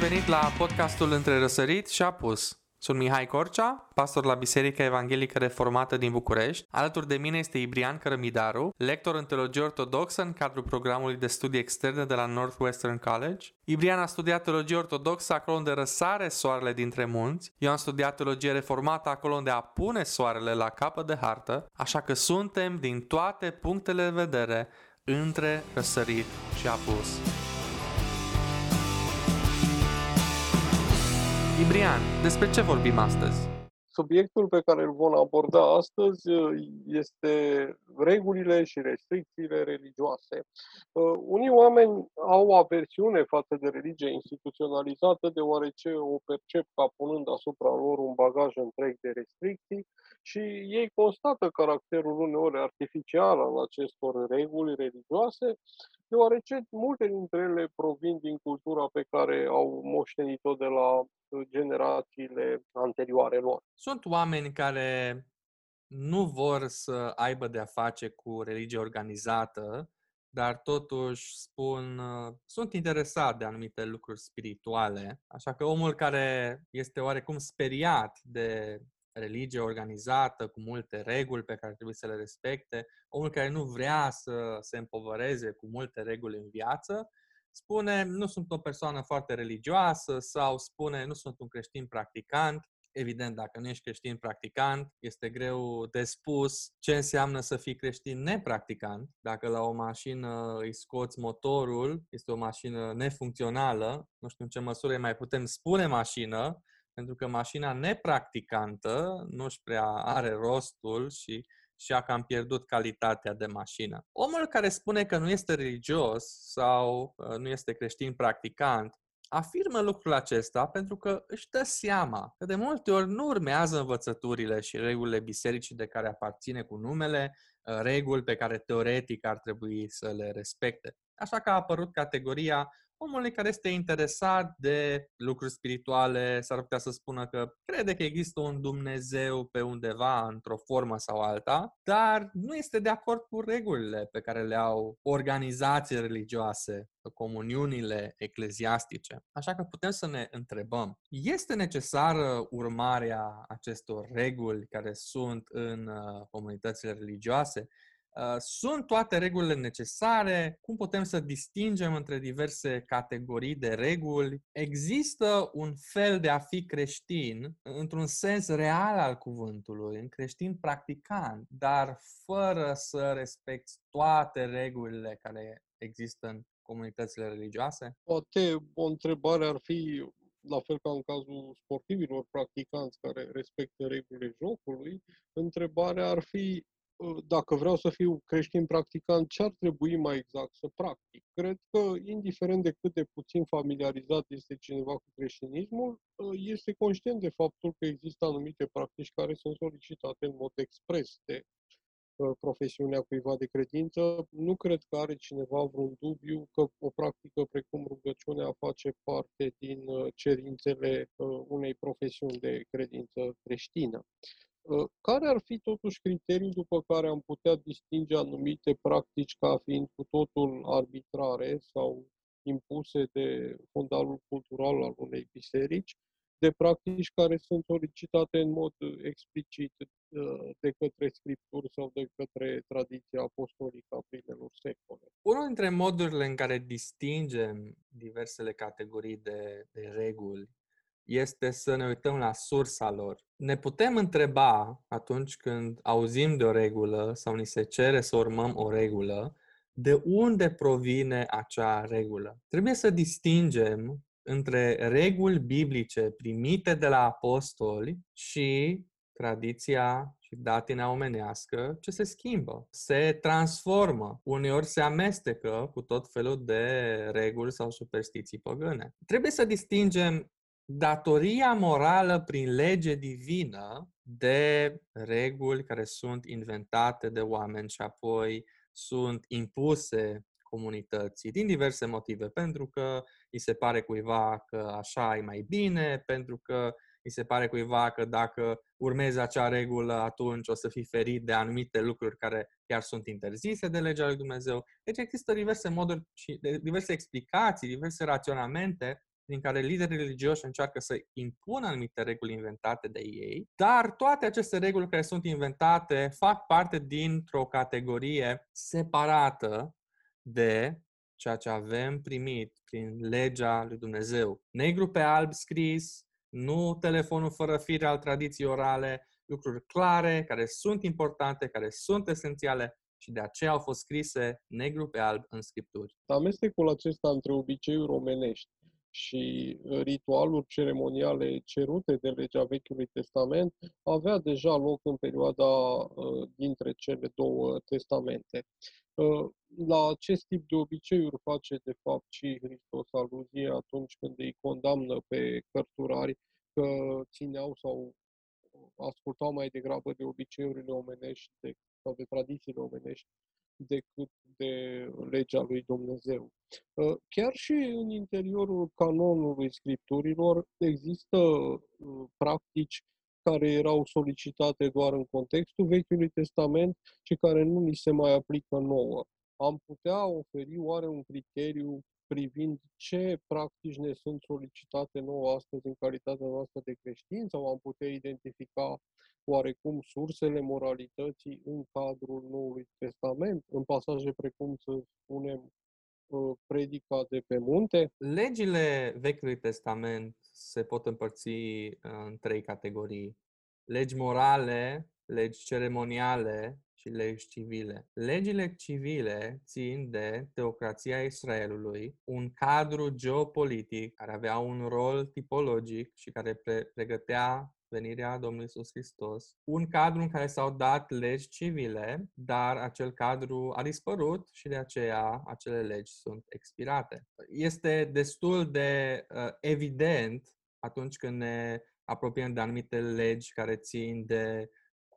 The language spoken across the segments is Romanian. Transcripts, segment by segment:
venit la podcastul Între Răsărit și Apus. Sunt Mihai Corcea, pastor la Biserica Evanghelică Reformată din București. Alături de mine este Ibrian Cărămidaru, lector în teologie ortodoxă în cadrul programului de studii externe de la Northwestern College. Ibrian a studiat teologie ortodoxă acolo unde răsare soarele dintre munți. Eu am studiat teologie reformată acolo unde apune soarele la capăt de hartă, așa că suntem din toate punctele de vedere între răsărit și apus. Ibrian, despre ce vorbim astăzi? Subiectul pe care îl vom aborda astăzi uh, este regulile și restricțiile religioase. Uh, unii oameni au aversiune față de religie instituționalizată deoarece o percep ca punând asupra lor un bagaj întreg de restricții și ei constată caracterul uneori artificial al acestor reguli religioase, deoarece multe dintre ele provin din cultura pe care au moștenit-o de la generațiile anterioare lor. Sunt oameni care nu vor să aibă de-a face cu religie organizată, dar totuși spun, sunt interesat de anumite lucruri spirituale, așa că omul care este oarecum speriat de religie organizată, cu multe reguli pe care trebuie să le respecte, omul care nu vrea să se împovăreze cu multe reguli în viață, spune nu sunt o persoană foarte religioasă sau spune nu sunt un creștin practicant. Evident, dacă nu ești creștin practicant, este greu de spus ce înseamnă să fii creștin nepracticant. Dacă la o mașină îi scoți motorul, este o mașină nefuncțională, nu știu în ce măsură mai putem spune mașină, pentru că mașina nepracticantă nu-și prea are rostul și și a cam pierdut calitatea de mașină. Omul care spune că nu este religios sau uh, nu este creștin practicant, afirmă lucrul acesta pentru că își dă seama că de multe ori nu urmează învățăturile și regulile bisericii de care aparține cu numele, uh, reguli pe care teoretic ar trebui să le respecte. Așa că a apărut categoria omului care este interesat de lucruri spirituale, s-ar putea să spună că crede că există un Dumnezeu pe undeva, într-o formă sau alta, dar nu este de acord cu regulile pe care le au organizații religioase, comuniunile ecleziastice. Așa că putem să ne întrebăm, este necesară urmarea acestor reguli care sunt în uh, comunitățile religioase? Uh, sunt toate regulile necesare? Cum putem să distingem între diverse categorii de reguli? Există un fel de a fi creștin, într-un sens real al cuvântului, un creștin practicant, dar fără să respecti toate regulile care există în comunitățile religioase? Poate o întrebare ar fi la fel ca în cazul sportivilor practicanți care respectă regulile jocului, întrebarea ar fi dacă vreau să fiu creștin practicant, ce ar trebui mai exact să practic? Cred că, indiferent de cât de puțin familiarizat este cineva cu creștinismul, este conștient de faptul că există anumite practici care sunt solicitate în mod expres de profesiunea cuiva de credință. Nu cred că are cineva vreun dubiu că o practică precum rugăciunea face parte din cerințele unei profesiuni de credință creștină. Ă, care ar fi totuși criteriul după care am putea distinge anumite practici ca fiind cu totul arbitrare sau impuse de fundalul cultural al unei biserici, de practici care sunt solicitate în mod explicit ă, de către scripturi sau de către tradiția apostolică a primelor secole. Unul dintre modurile în care distingem diversele categorii de, de reguli este să ne uităm la sursa lor. Ne putem întreba atunci când auzim de o regulă sau ni se cere să urmăm o regulă, de unde provine acea regulă. Trebuie să distingem între reguli biblice primite de la apostoli și tradiția și datina omenească ce se schimbă, se transformă, uneori se amestecă cu tot felul de reguli sau superstiții păgâne. Trebuie să distingem datoria morală prin lege divină de reguli care sunt inventate de oameni și apoi sunt impuse comunității din diverse motive. Pentru că îi se pare cuiva că așa e mai bine, pentru că îi se pare cuiva că dacă urmezi acea regulă, atunci o să fii ferit de anumite lucruri care chiar sunt interzise de legea lui Dumnezeu. Deci există diverse moduri și diverse explicații, diverse raționamente prin care liderii religioși încearcă să impună anumite reguli inventate de ei, dar toate aceste reguli care sunt inventate fac parte dintr-o categorie separată de ceea ce avem primit prin legea lui Dumnezeu. Negru pe alb scris, nu telefonul fără fire al tradiției orale, lucruri clare, care sunt importante, care sunt esențiale și de aceea au fost scrise negru pe alb în scripturi. Amestecul acesta între obiceiuri omenești și ritualuri ceremoniale cerute de legea Vechiului Testament avea deja loc în perioada uh, dintre cele două testamente. Uh, la acest tip de obiceiuri face de fapt și Hristos aluzie atunci când îi condamnă pe cărturari că țineau sau ascultau mai degrabă de obiceiurile omenești de, sau de tradițiile omenești decât de legea lui Dumnezeu. Uh, chiar și în interiorul canonului scripturilor există uh, practici care erau solicitate doar în contextul Vechiului Testament și care nu ni se mai aplică nouă. Am putea oferi oare un criteriu privind ce practici ne sunt solicitate nouă astăzi în calitatea noastră de creștini sau am putea identifica oarecum sursele moralității în cadrul Noului Testament, în pasaje precum să spunem uh, predica de pe munte? Legile Vechiului Testament se pot împărți uh, în trei categorii. Legi morale, legi ceremoniale și legi civile. Legile civile țin de teocrația Israelului, un cadru geopolitic care avea un rol tipologic și care pre- pregătea venirea Domnului Isus Hristos, un cadru în care s-au dat legi civile, dar acel cadru a dispărut și de aceea acele legi sunt expirate. Este destul de uh, evident atunci când ne apropiem de anumite legi care țin de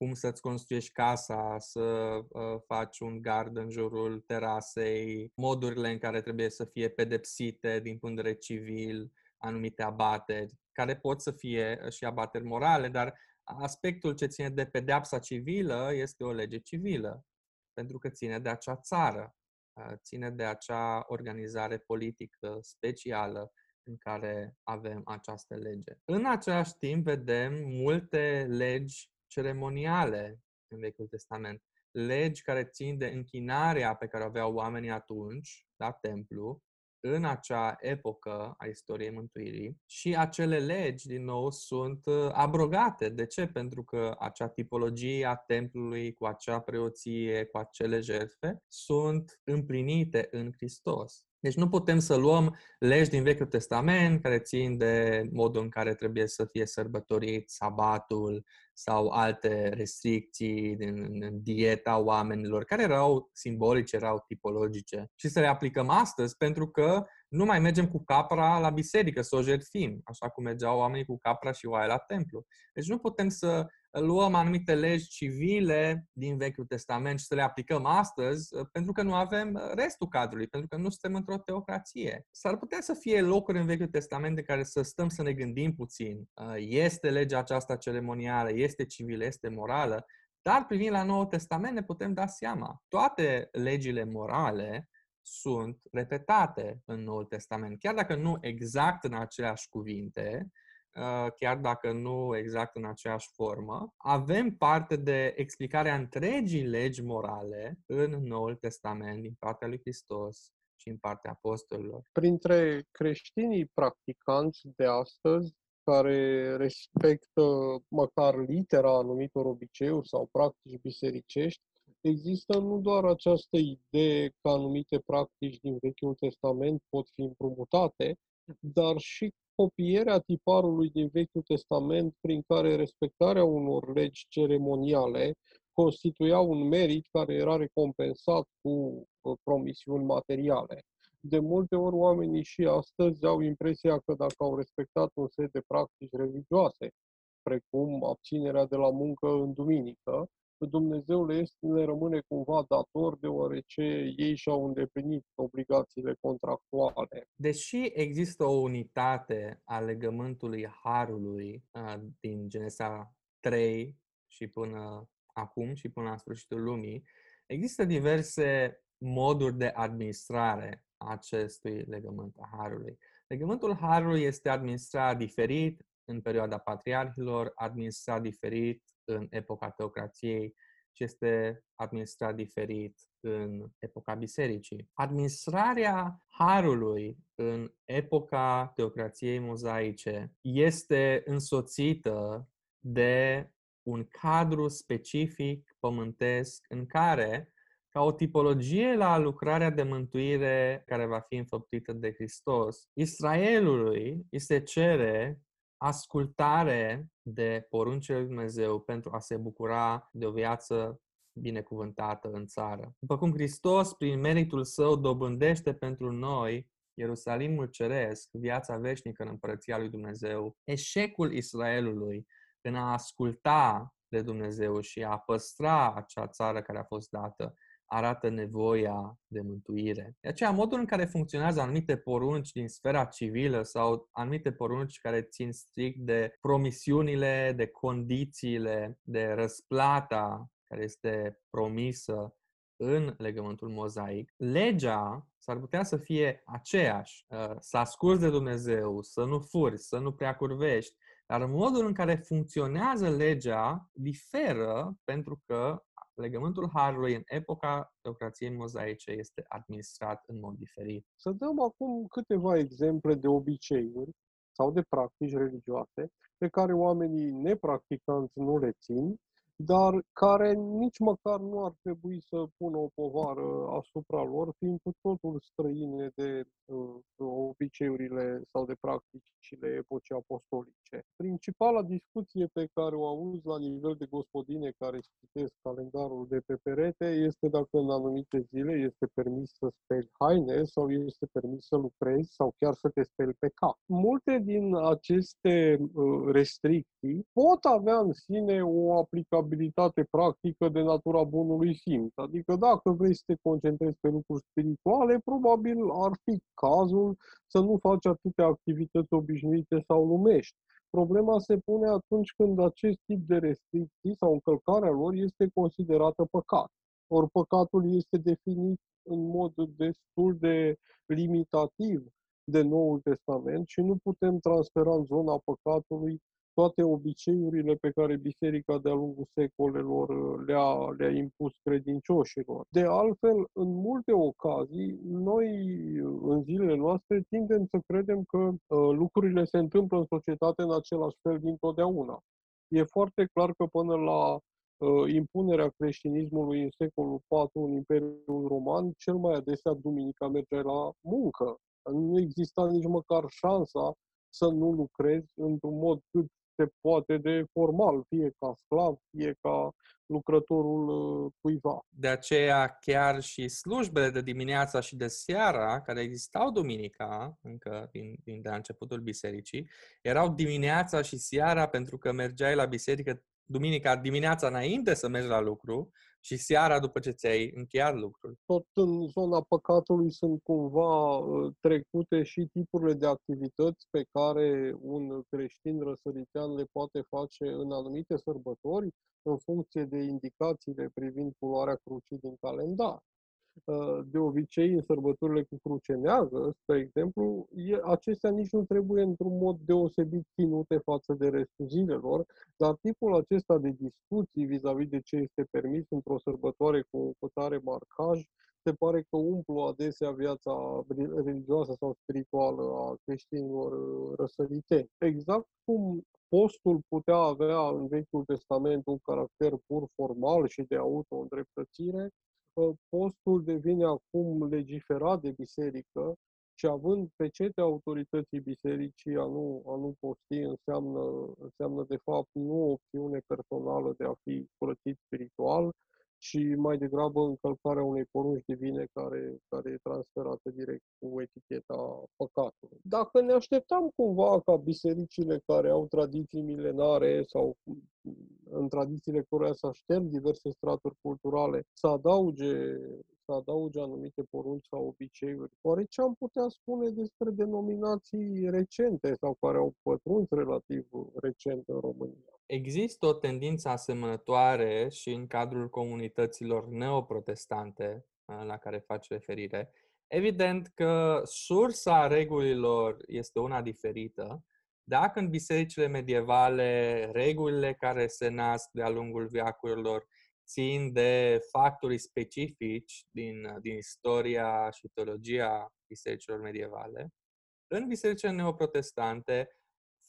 cum să-ți construiești casa, să uh, faci un gard în jurul terasei, modurile în care trebuie să fie pedepsite din punct de vedere civil, anumite abateri, care pot să fie uh, și abateri morale, dar aspectul ce ține de pedeapsa civilă este o lege civilă, pentru că ține de acea țară, uh, ține de acea organizare politică specială în care avem această lege. În același timp, vedem multe legi ceremoniale în Vechiul Testament, legi care țin de închinarea pe care o aveau oamenii atunci la templu, în acea epocă a istoriei mântuirii și acele legi, din nou, sunt uh, abrogate. De ce? Pentru că acea tipologie a templului cu acea preoție, cu acele jertfe, sunt împlinite în Hristos. Deci nu putem să luăm legi din Vechiul Testament care țin de modul în care trebuie să fie sărbătorit sabatul sau alte restricții din dieta oamenilor, care erau simbolice, erau tipologice, și să le aplicăm astăzi pentru că nu mai mergem cu capra la biserică să o jertfim, așa cum mergeau oamenii cu capra și oaia la templu. Deci nu putem să luăm anumite legi civile din Vechiul Testament și să le aplicăm astăzi, uh, pentru că nu avem uh, restul cadrului, pentru că nu suntem într-o teocrație. S-ar putea să fie locuri în Vechiul Testament de care să stăm să ne gândim puțin. Uh, este legea aceasta ceremonială, este civilă, este morală, dar privind la Noul Testament ne putem da seama. Toate legile morale sunt repetate în Noul Testament, chiar dacă nu exact în aceleași cuvinte, Uh, chiar dacă nu exact în aceeași formă, avem parte de explicarea întregii legi morale în Noul Testament din partea lui Hristos și în partea apostolilor. Printre creștinii practicanți de astăzi, care respectă măcar litera anumitor obiceiuri sau practici bisericești, există nu doar această idee că anumite practici din Vechiul Testament pot fi împrumutate, dar și copierea tiparului din Vechiul Testament prin care respectarea unor legi ceremoniale constituia un merit care era recompensat cu uh, promisiuni materiale. De multe ori oamenii și astăzi au impresia că dacă au respectat un set de practici religioase, precum abținerea de la muncă în duminică, Dumnezeu le, este, le rămâne cumva dator deoarece ei și-au îndeplinit obligațiile contractuale. Deși există o unitate a legământului Harului din Genesa 3 și până acum și până la sfârșitul lumii, există diverse moduri de administrare a acestui legământ a Harului. Legământul Harului este administrat diferit în perioada patriarhilor, administrat diferit în epoca teocrației și este administrat diferit în epoca bisericii. Administrarea Harului în epoca teocrației mozaice este însoțită de un cadru specific pământesc în care, ca o tipologie la lucrarea de mântuire care va fi înfăptuită de Hristos, Israelului îi se cere ascultare de poruncile lui Dumnezeu pentru a se bucura de o viață binecuvântată în țară. După cum Hristos, prin meritul său, dobândește pentru noi Ierusalimul Ceresc, viața veșnică în împărăția lui Dumnezeu, eșecul Israelului în a asculta de Dumnezeu și a păstra acea țară care a fost dată, arată nevoia de mântuire. De aceea, modul în care funcționează anumite porunci din sfera civilă sau anumite porunci care țin strict de promisiunile, de condițiile, de răsplata care este promisă în legământul mozaic, legea s-ar putea să fie aceeași, uh, să asculți de Dumnezeu, să nu furi, să nu prea curvești, dar modul în care funcționează legea diferă pentru că legământul Harului în epoca teocrației mozaice este administrat în mod diferit. Să dăm acum câteva exemple de obiceiuri sau de practici religioase pe care oamenii nepracticanți nu le țin dar care nici măcar nu ar trebui să pună o povară asupra lor, fiind cu totul străine de uh, obiceiurile sau de practicile epocii apostolice. Principala discuție pe care o auzi la nivel de gospodine care citesc calendarul de pe perete este dacă în anumite zile este permis să speli haine sau este permis să lucrezi sau chiar să te speli pe cap. Multe din aceste uh, restricții pot avea în sine o aplicabilitate aplicabilitate practică de natura bunului simț. Adică dacă vrei să te concentrezi pe lucruri spirituale, probabil ar fi cazul să nu faci atâtea activități obișnuite sau lumești. Problema se pune atunci când acest tip de restricții sau încălcarea lor este considerată păcat. Ori păcatul este definit în mod destul de limitativ de Noul Testament și nu putem transfera în zona păcatului toate obiceiurile pe care biserica de-a lungul secolelor uh, le-a, le-a impus credincioșilor. De altfel, în multe ocazii, noi uh, în zilele noastre tindem să credem că uh, lucrurile se întâmplă în societate în același fel dintotdeauna. E foarte clar că până la uh, impunerea creștinismului în secolul IV în Imperiul Roman, cel mai adesea duminica mergea la muncă. Nu exista nici măcar șansa să nu lucrezi într-un mod cât se poate de formal, fie ca sclav, fie ca lucrătorul uh, cuiva. De aceea chiar și slujbele de dimineața și de seara, care existau duminica, încă din, din de la începutul bisericii, erau dimineața și seara pentru că mergeai la biserică duminica dimineața înainte să mergi la lucru și seara după ce ți-ai încheiat lucrul. Tot în zona păcatului sunt cumva uh, trecute și tipurile de activități pe care un creștin răsăritean le poate face în anumite sărbători, în funcție de indicațiile privind culoarea crucii din calendar. Uh, de obicei, în sărbătorile cu cruce neagră, spre exemplu, acestea nici nu trebuie într-un mod deosebit ținute față de restul zilelor, dar tipul acesta de discuții vis-a-vis de ce este permis într-o sărbătoare cu o tare marcaj, se pare că umplu adesea viața religioasă sau spirituală a creștinilor uh, răsăriteni. Exact cum postul putea avea în Vechiul Testament un caracter pur formal și de auto-îndreptățire, postul devine acum legiferat de biserică și având pecete autorității bisericii a nu, a nu posti înseamnă, înseamnă de fapt nu o opțiune personală de a fi curățit spiritual, ci mai degrabă încălcarea unei porunci divine care, care e transferată direct cu eticheta păcatului. Dacă ne așteptam cumva ca bisericile care au tradiții milenare sau în tradițiile care să aștept diverse straturi culturale să adauge să adauge anumite porunci sau obiceiuri. Oare ce am putea spune despre denominații recente sau care au pătruns relativ recent în România? Există o tendință asemănătoare și în cadrul comunităților neoprotestante la care faci referire. Evident că sursa regulilor este una diferită. Dacă în bisericile medievale regulile care se nasc de-a lungul veacurilor țin de factorii specifici din, din istoria și teologia bisericilor medievale, în bisericile neoprotestante,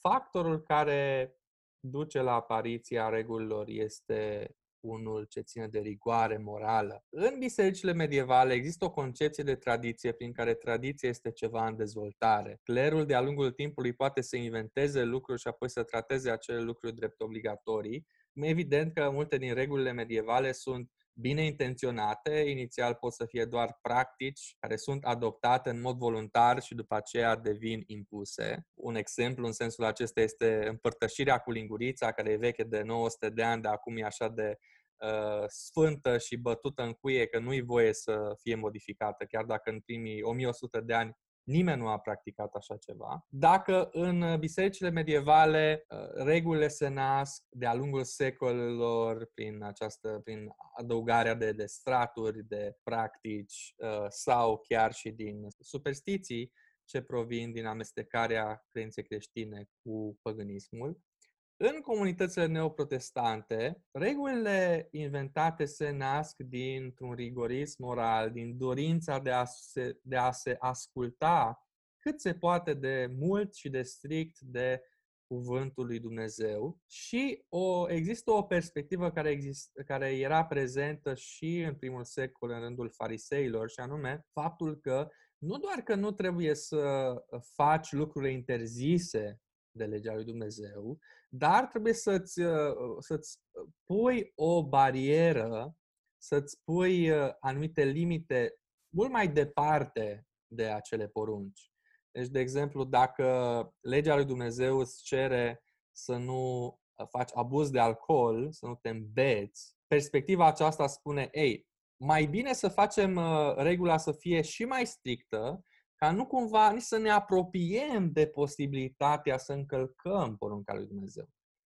factorul care duce la apariția regulilor este unul ce ține de rigoare morală. În bisericile medievale există o concepție de tradiție prin care tradiția este ceva în dezvoltare. Clerul de-a lungul timpului poate să inventeze lucruri și apoi să trateze acele lucruri drept obligatorii. Evident că multe din regulile medievale sunt bine intenționate, inițial pot să fie doar practici care sunt adoptate în mod voluntar și după aceea devin impuse. Un exemplu în sensul acesta este împărtășirea cu lingurița, care e veche de 900 de ani, dar acum e așa de uh, sfântă și bătută în cuie că nu-i voie să fie modificată, chiar dacă în primii 1100 de ani Nimeni nu a practicat așa ceva. Dacă în bisericile medievale uh, regulile se nasc de-a lungul secolelor prin această, prin adăugarea de, de straturi, de practici uh, sau chiar și din superstiții ce provin din amestecarea credinței creștine cu păgânismul, în comunitățile neoprotestante, regulile inventate se nasc dintr-un rigorism moral, din dorința de a, se, de a se asculta cât se poate de mult și de strict de cuvântul lui Dumnezeu și o, există o perspectivă care, exist, care era prezentă și în primul secol în rândul fariseilor și anume faptul că nu doar că nu trebuie să faci lucrurile interzise de legea lui Dumnezeu, dar trebuie să-ți, uh, să-ți pui o barieră, să-ți pui uh, anumite limite mult mai departe de acele porunci. Deci, de exemplu, dacă legea lui Dumnezeu îți cere să nu uh, faci abuz de alcool, să nu te îmbeți, perspectiva aceasta spune, ei, mai bine să facem regula să fie și mai strictă ca nu cumva nici să ne apropiem de posibilitatea să încălcăm porunca lui Dumnezeu.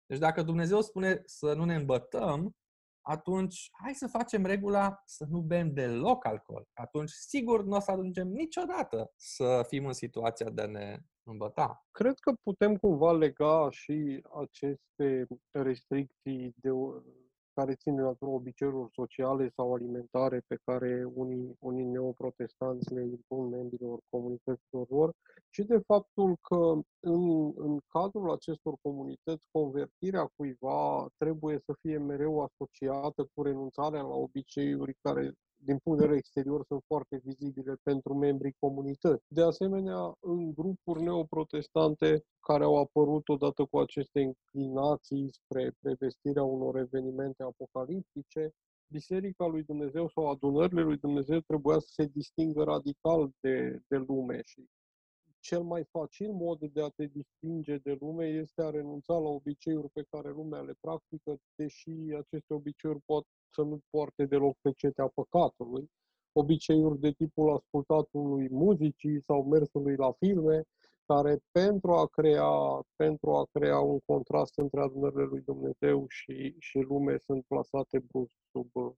Deci dacă Dumnezeu spune să nu ne îmbătăm, atunci hai să facem regula să nu bem deloc alcool. Atunci sigur nu o să ajungem niciodată să fim în situația de a ne îmbăta. Cred că putem cumva lega și aceste restricții de care țin de natura obiceiurilor sociale sau alimentare pe care unii, unii neoprotestanți le impun membrilor comunităților lor și de faptul că în, în cadrul acestor comunități convertirea cuiva trebuie să fie mereu asociată cu renunțarea la obiceiuri care din punct de vedere exterior, sunt foarte vizibile pentru membrii comunității. De asemenea, în grupuri neoprotestante care au apărut odată cu aceste inclinații spre prevestirea unor evenimente apocaliptice, Biserica lui Dumnezeu sau adunările lui Dumnezeu trebuia să se distingă radical de, de lume și cel mai facil mod de a te distinge de lume este a renunța la obiceiuri pe care lumea le practică, deși aceste obiceiuri pot să nu poarte deloc pe cetea păcatului, obiceiuri de tipul ascultatului muzicii sau mersului la filme, care pentru a crea, pentru a crea un contrast între adunările lui Dumnezeu și, și lume sunt plasate brusc sub uh,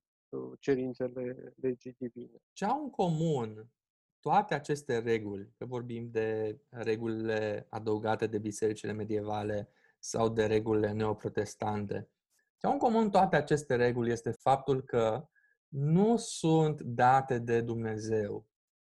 cerințele legii divine. Ce au în comun toate aceste reguli, că vorbim de regulile adăugate de bisericile medievale sau de regulile neoprotestante, ce au în comun toate aceste reguli este faptul că nu sunt date de Dumnezeu.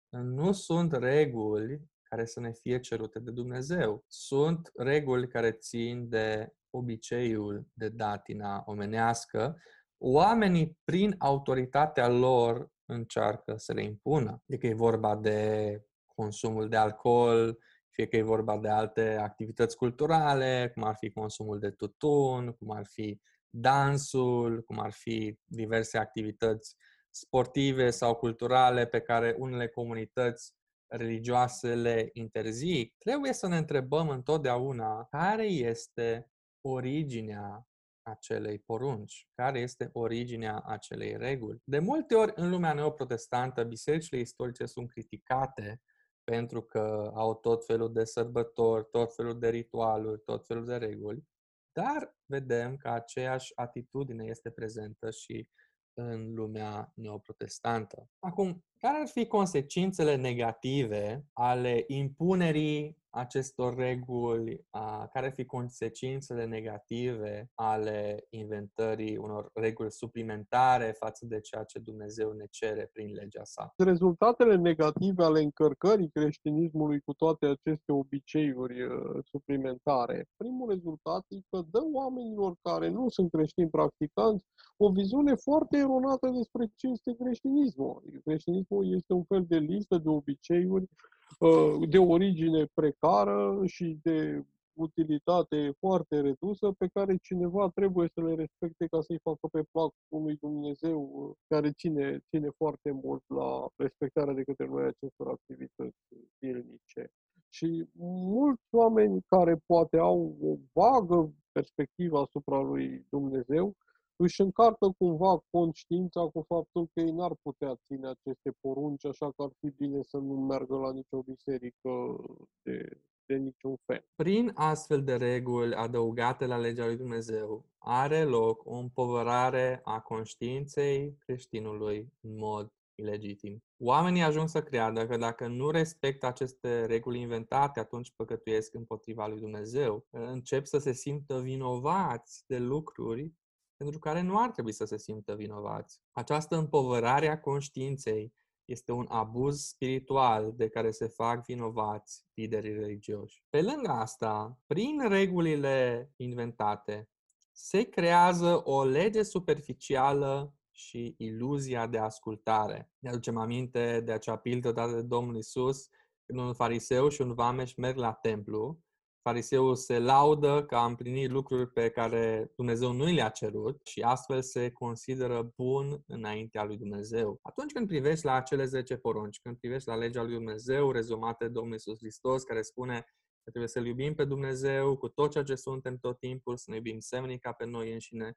Nu sunt reguli care să ne fie cerute de Dumnezeu. Sunt reguli care țin de obiceiul de datina omenească. Oamenii, prin autoritatea lor, încearcă să le impună. Fie că e vorba de consumul de alcool, fie că e vorba de alte activități culturale, cum ar fi consumul de tutun, cum ar fi dansul, cum ar fi diverse activități sportive sau culturale pe care unele comunități religioase le interzic, trebuie să ne întrebăm întotdeauna care este originea acelei porunci, care este originea acelei reguli. De multe ori în lumea neoprotestantă, bisericile istorice sunt criticate pentru că au tot felul de sărbători, tot felul de ritualuri, tot felul de reguli, dar vedem că aceeași atitudine este prezentă și în lumea neoprotestantă. Acum, care ar fi consecințele negative ale impunerii acestor reguli, a, care ar fi consecințele negative ale inventării unor reguli suplimentare față de ceea ce Dumnezeu ne cere prin legea sa? Rezultatele negative ale încărcării creștinismului cu toate aceste obiceiuri uh, suplimentare. Primul rezultat e că dă oamenilor care nu sunt creștini practicanți o viziune foarte eronată despre ce este creștinismul. Creștinismul este un fel de listă de obiceiuri uh, de origine precară și de utilitate foarte redusă pe care cineva trebuie să le respecte ca să-i facă pe plac unui Dumnezeu uh, care ține, ține foarte mult la respectarea de către noi acestor activități zilnice. Și mulți oameni care poate au o vagă perspectivă asupra lui Dumnezeu își încarcă cumva conștiința cu faptul că ei n-ar putea ține aceste porunci, așa că ar fi bine să nu meargă la nicio biserică de, de niciun fel. Prin astfel de reguli adăugate la legea lui Dumnezeu, are loc o împovărare a conștiinței creștinului în mod ilegitim. Oamenii ajung să creadă că dacă nu respectă aceste reguli inventate, atunci păcătuiesc împotriva lui Dumnezeu. Încep să se simtă vinovați de lucruri pentru care nu ar trebui să se simtă vinovați. Această împovărare a conștiinței este un abuz spiritual de care se fac vinovați liderii religioși. Pe lângă asta, prin regulile inventate, se creează o lege superficială și iluzia de ascultare. Ne aducem aminte de acea pildă dată de Domnul Isus, când un fariseu și un vameș merg la templu fariseul se laudă că a împlinit lucruri pe care Dumnezeu nu le-a cerut și astfel se consideră bun înaintea lui Dumnezeu. Atunci când privești la acele 10 porunci, când privești la legea lui Dumnezeu rezumate de Domnul Iisus Hristos, care spune că trebuie să-L iubim pe Dumnezeu cu tot ceea ce suntem tot timpul, să ne iubim semenii ca pe noi înșine,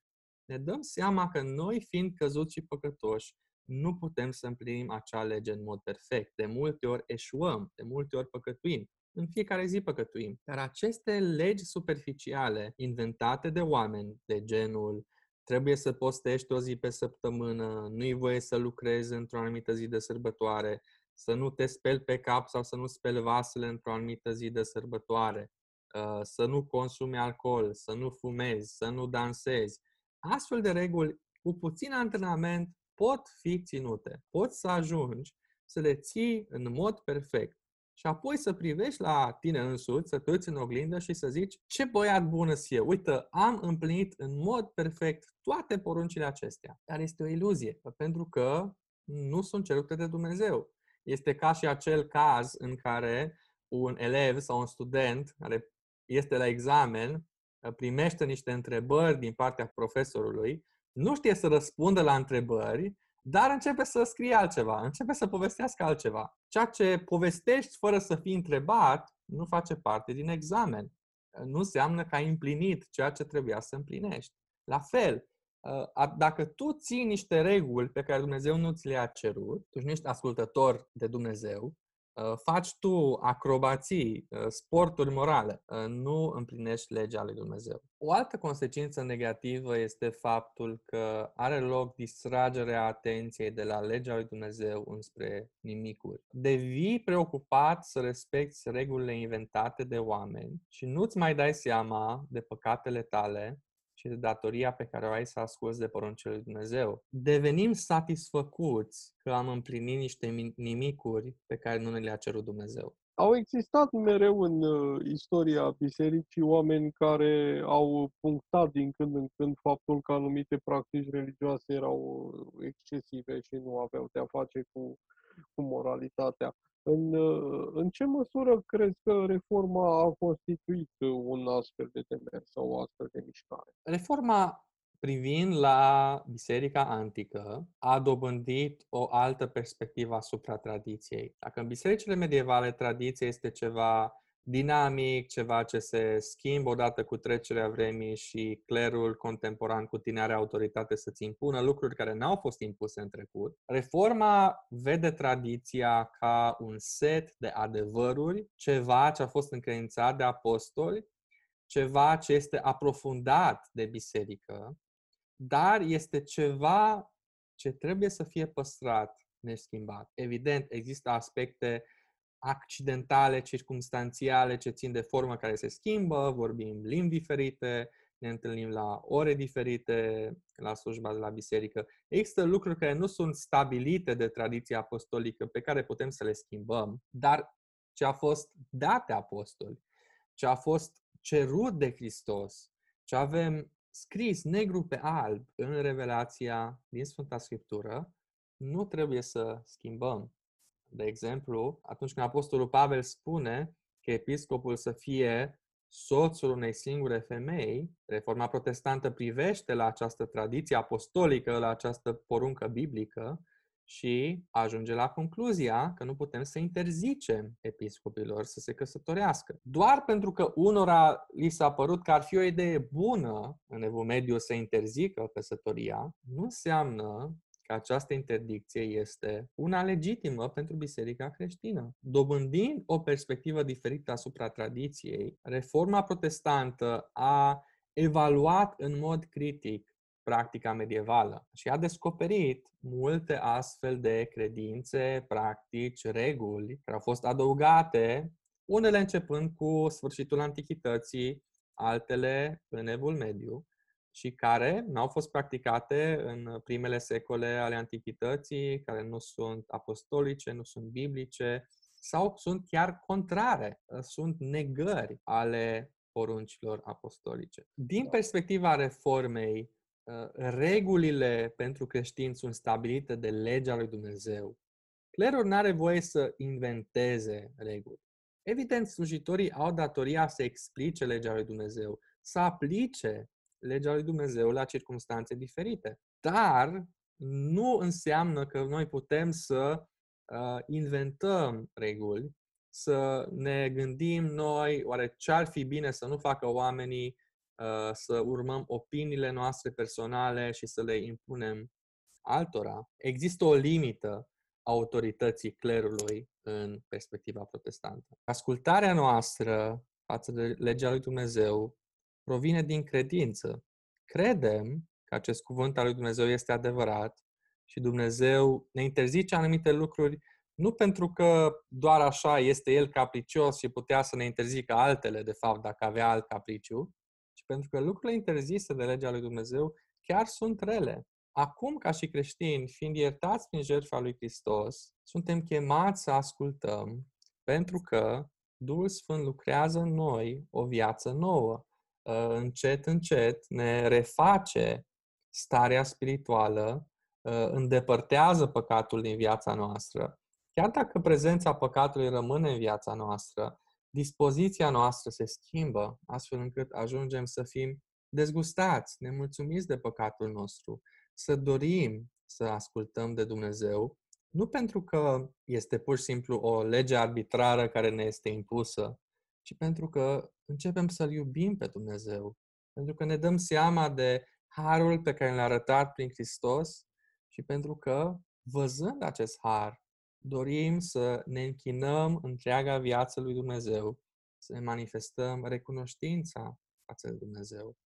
ne dăm seama că noi, fiind căzuți și păcătoși, nu putem să împlinim acea lege în mod perfect. De multe ori eșuăm, de multe ori păcătuim. În fiecare zi păcătuim. Dar aceste legi superficiale inventate de oameni, de genul trebuie să postești o zi pe săptămână, nu-i voie să lucrezi într-o anumită zi de sărbătoare, să nu te speli pe cap sau să nu speli vasele într-o anumită zi de sărbătoare, uh, să nu consumi alcool, să nu fumezi, să nu dansezi. Astfel de reguli, cu puțin antrenament, pot fi ținute. Poți să ajungi să le ții în mod perfect și apoi să privești la tine însuți, să te uiți în oglindă și să zici ce băiat bună să eu. Uite, am împlinit în mod perfect toate poruncile acestea. Dar este o iluzie, pentru că nu sunt cerute de Dumnezeu. Este ca și acel caz în care un elev sau un student care este la examen primește niște întrebări din partea profesorului, nu știe să răspundă la întrebări dar începe să scrie altceva, începe să povestească altceva. Ceea ce povestești fără să fii întrebat nu face parte din examen. Nu înseamnă că ai împlinit ceea ce trebuia să împlinești. La fel, dacă tu ții niște reguli pe care Dumnezeu nu ți le-a cerut, tu nu ești ascultător de Dumnezeu, Uh, faci tu acrobații, uh, sporturi morale, uh, nu împlinești legea lui Dumnezeu. O altă consecință negativă este faptul că are loc distragerea atenției de la legea lui Dumnezeu înspre nimicuri. Devii preocupat să respecti regulile inventate de oameni și nu-ți mai dai seama de păcatele tale și de datoria pe care o ai să asculți de poruncile lui Dumnezeu. Devenim satisfăcuți că am împlinit niște nimicuri pe care nu ne le-a cerut Dumnezeu. Au existat mereu în uh, istoria bisericii oameni care au punctat din când în când faptul că anumite practici religioase erau excesive și nu aveau de a face cu, cu moralitatea. În, în ce măsură crezi că reforma a constituit un astfel de demers sau o astfel de mișcare? Reforma privind la Biserica Antică, a dobândit o altă perspectivă asupra tradiției. Dacă în bisericile medievale tradiția este ceva dinamic, ceva ce se schimbă odată cu trecerea vremii și clerul contemporan cu tine are autoritate să-ți impună lucruri care n-au fost impuse în trecut. Reforma vede tradiția ca un set de adevăruri, ceva ce a fost încredințat de apostoli, ceva ce este aprofundat de biserică, dar este ceva ce trebuie să fie păstrat neschimbat. Evident, există aspecte accidentale, circumstanțiale, ce țin de formă care se schimbă, vorbim limbi diferite, ne întâlnim la ore diferite la slujba de la biserică. Există lucruri care nu sunt stabilite de tradiția apostolică, pe care putem să le schimbăm, dar ce a fost dat de apostoli, ce a fost cerut de Hristos, ce avem scris negru pe alb în revelația din Sfânta Scriptură, nu trebuie să schimbăm. De exemplu, atunci când Apostolul Pavel spune că episcopul să fie soțul unei singure femei, reforma protestantă privește la această tradiție apostolică, la această poruncă biblică și ajunge la concluzia că nu putem să interzicem episcopilor să se căsătorească. Doar pentru că unora li s-a părut că ar fi o idee bună în Evul Mediu să interzică căsătoria, nu înseamnă că această interdicție este una legitimă pentru biserica creștină. Dobândind o perspectivă diferită asupra tradiției, reforma protestantă a evaluat în mod critic practica medievală și a descoperit multe astfel de credințe, practici, reguli care au fost adăugate, unele începând cu sfârșitul antichității, altele în evul mediu, și care n-au fost practicate în primele secole ale antichității, care nu sunt apostolice, nu sunt biblice sau sunt chiar contrare, sunt negări ale poruncilor apostolice. Din da. perspectiva reformei, ă, regulile pentru creștini sunt stabilite de legea lui Dumnezeu. Clerul nu are voie să inventeze reguli. Evident, slujitorii au datoria să explice legea lui Dumnezeu, să aplice legea lui Dumnezeu la circunstanțe diferite. Dar nu înseamnă că noi putem să uh, inventăm reguli, să ne gândim noi, oare ce ar fi bine să nu facă oamenii, uh, să urmăm opiniile noastre personale și să le impunem altora. Există o limită autorității clerului în perspectiva protestantă. Ascultarea noastră față de legea lui Dumnezeu provine din credință. Credem că acest cuvânt al lui Dumnezeu este adevărat și Dumnezeu ne interzice anumite lucruri nu pentru că doar așa este El capricios și putea să ne interzică altele, de fapt, dacă avea alt capriciu, ci pentru că lucrurile interzise de legea lui Dumnezeu chiar sunt rele. Acum, ca și creștini, fiind iertați prin jertfa lui Hristos, suntem chemați să ascultăm, pentru că Duhul Sfânt lucrează în noi o viață nouă. Uh, încet, încet ne reface starea spirituală, uh, îndepărtează păcatul din viața noastră. Chiar dacă prezența păcatului rămâne în viața noastră, dispoziția noastră se schimbă, astfel încât ajungem să fim dezgustați, nemulțumiți de păcatul nostru, să dorim să ascultăm de Dumnezeu, nu pentru că este pur și simplu o lege arbitrară care ne este impusă, ci pentru că începem să-L iubim pe Dumnezeu. Pentru că ne dăm seama de harul pe care l-a arătat prin Hristos și pentru că, văzând acest har, dorim să ne închinăm întreaga viață lui Dumnezeu, să ne manifestăm recunoștința față de Dumnezeu.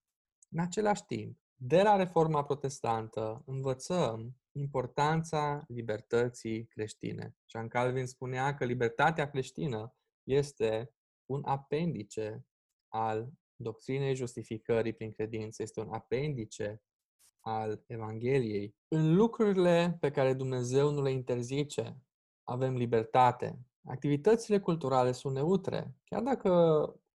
În același timp, de la Reforma Protestantă învățăm importanța libertății creștine. Jean Calvin spunea că libertatea creștină este un apendice al doctrinei justificării prin credință, este un apendice al Evangheliei. În lucrurile pe care Dumnezeu nu le interzice, avem libertate. Activitățile culturale sunt neutre. Chiar dacă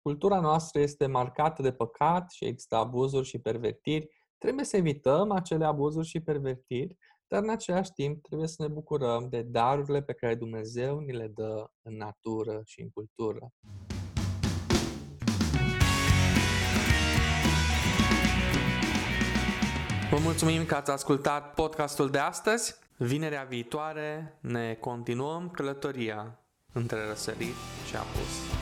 cultura noastră este marcată de păcat și există abuzuri și pervertiri, trebuie să evităm acele abuzuri și pervertiri, dar în același timp trebuie să ne bucurăm de darurile pe care Dumnezeu ni le dă în natură și în cultură. Vă mulțumim că ați ascultat podcastul de astăzi. Vinerea viitoare ne continuăm călătoria între răsărit și apus.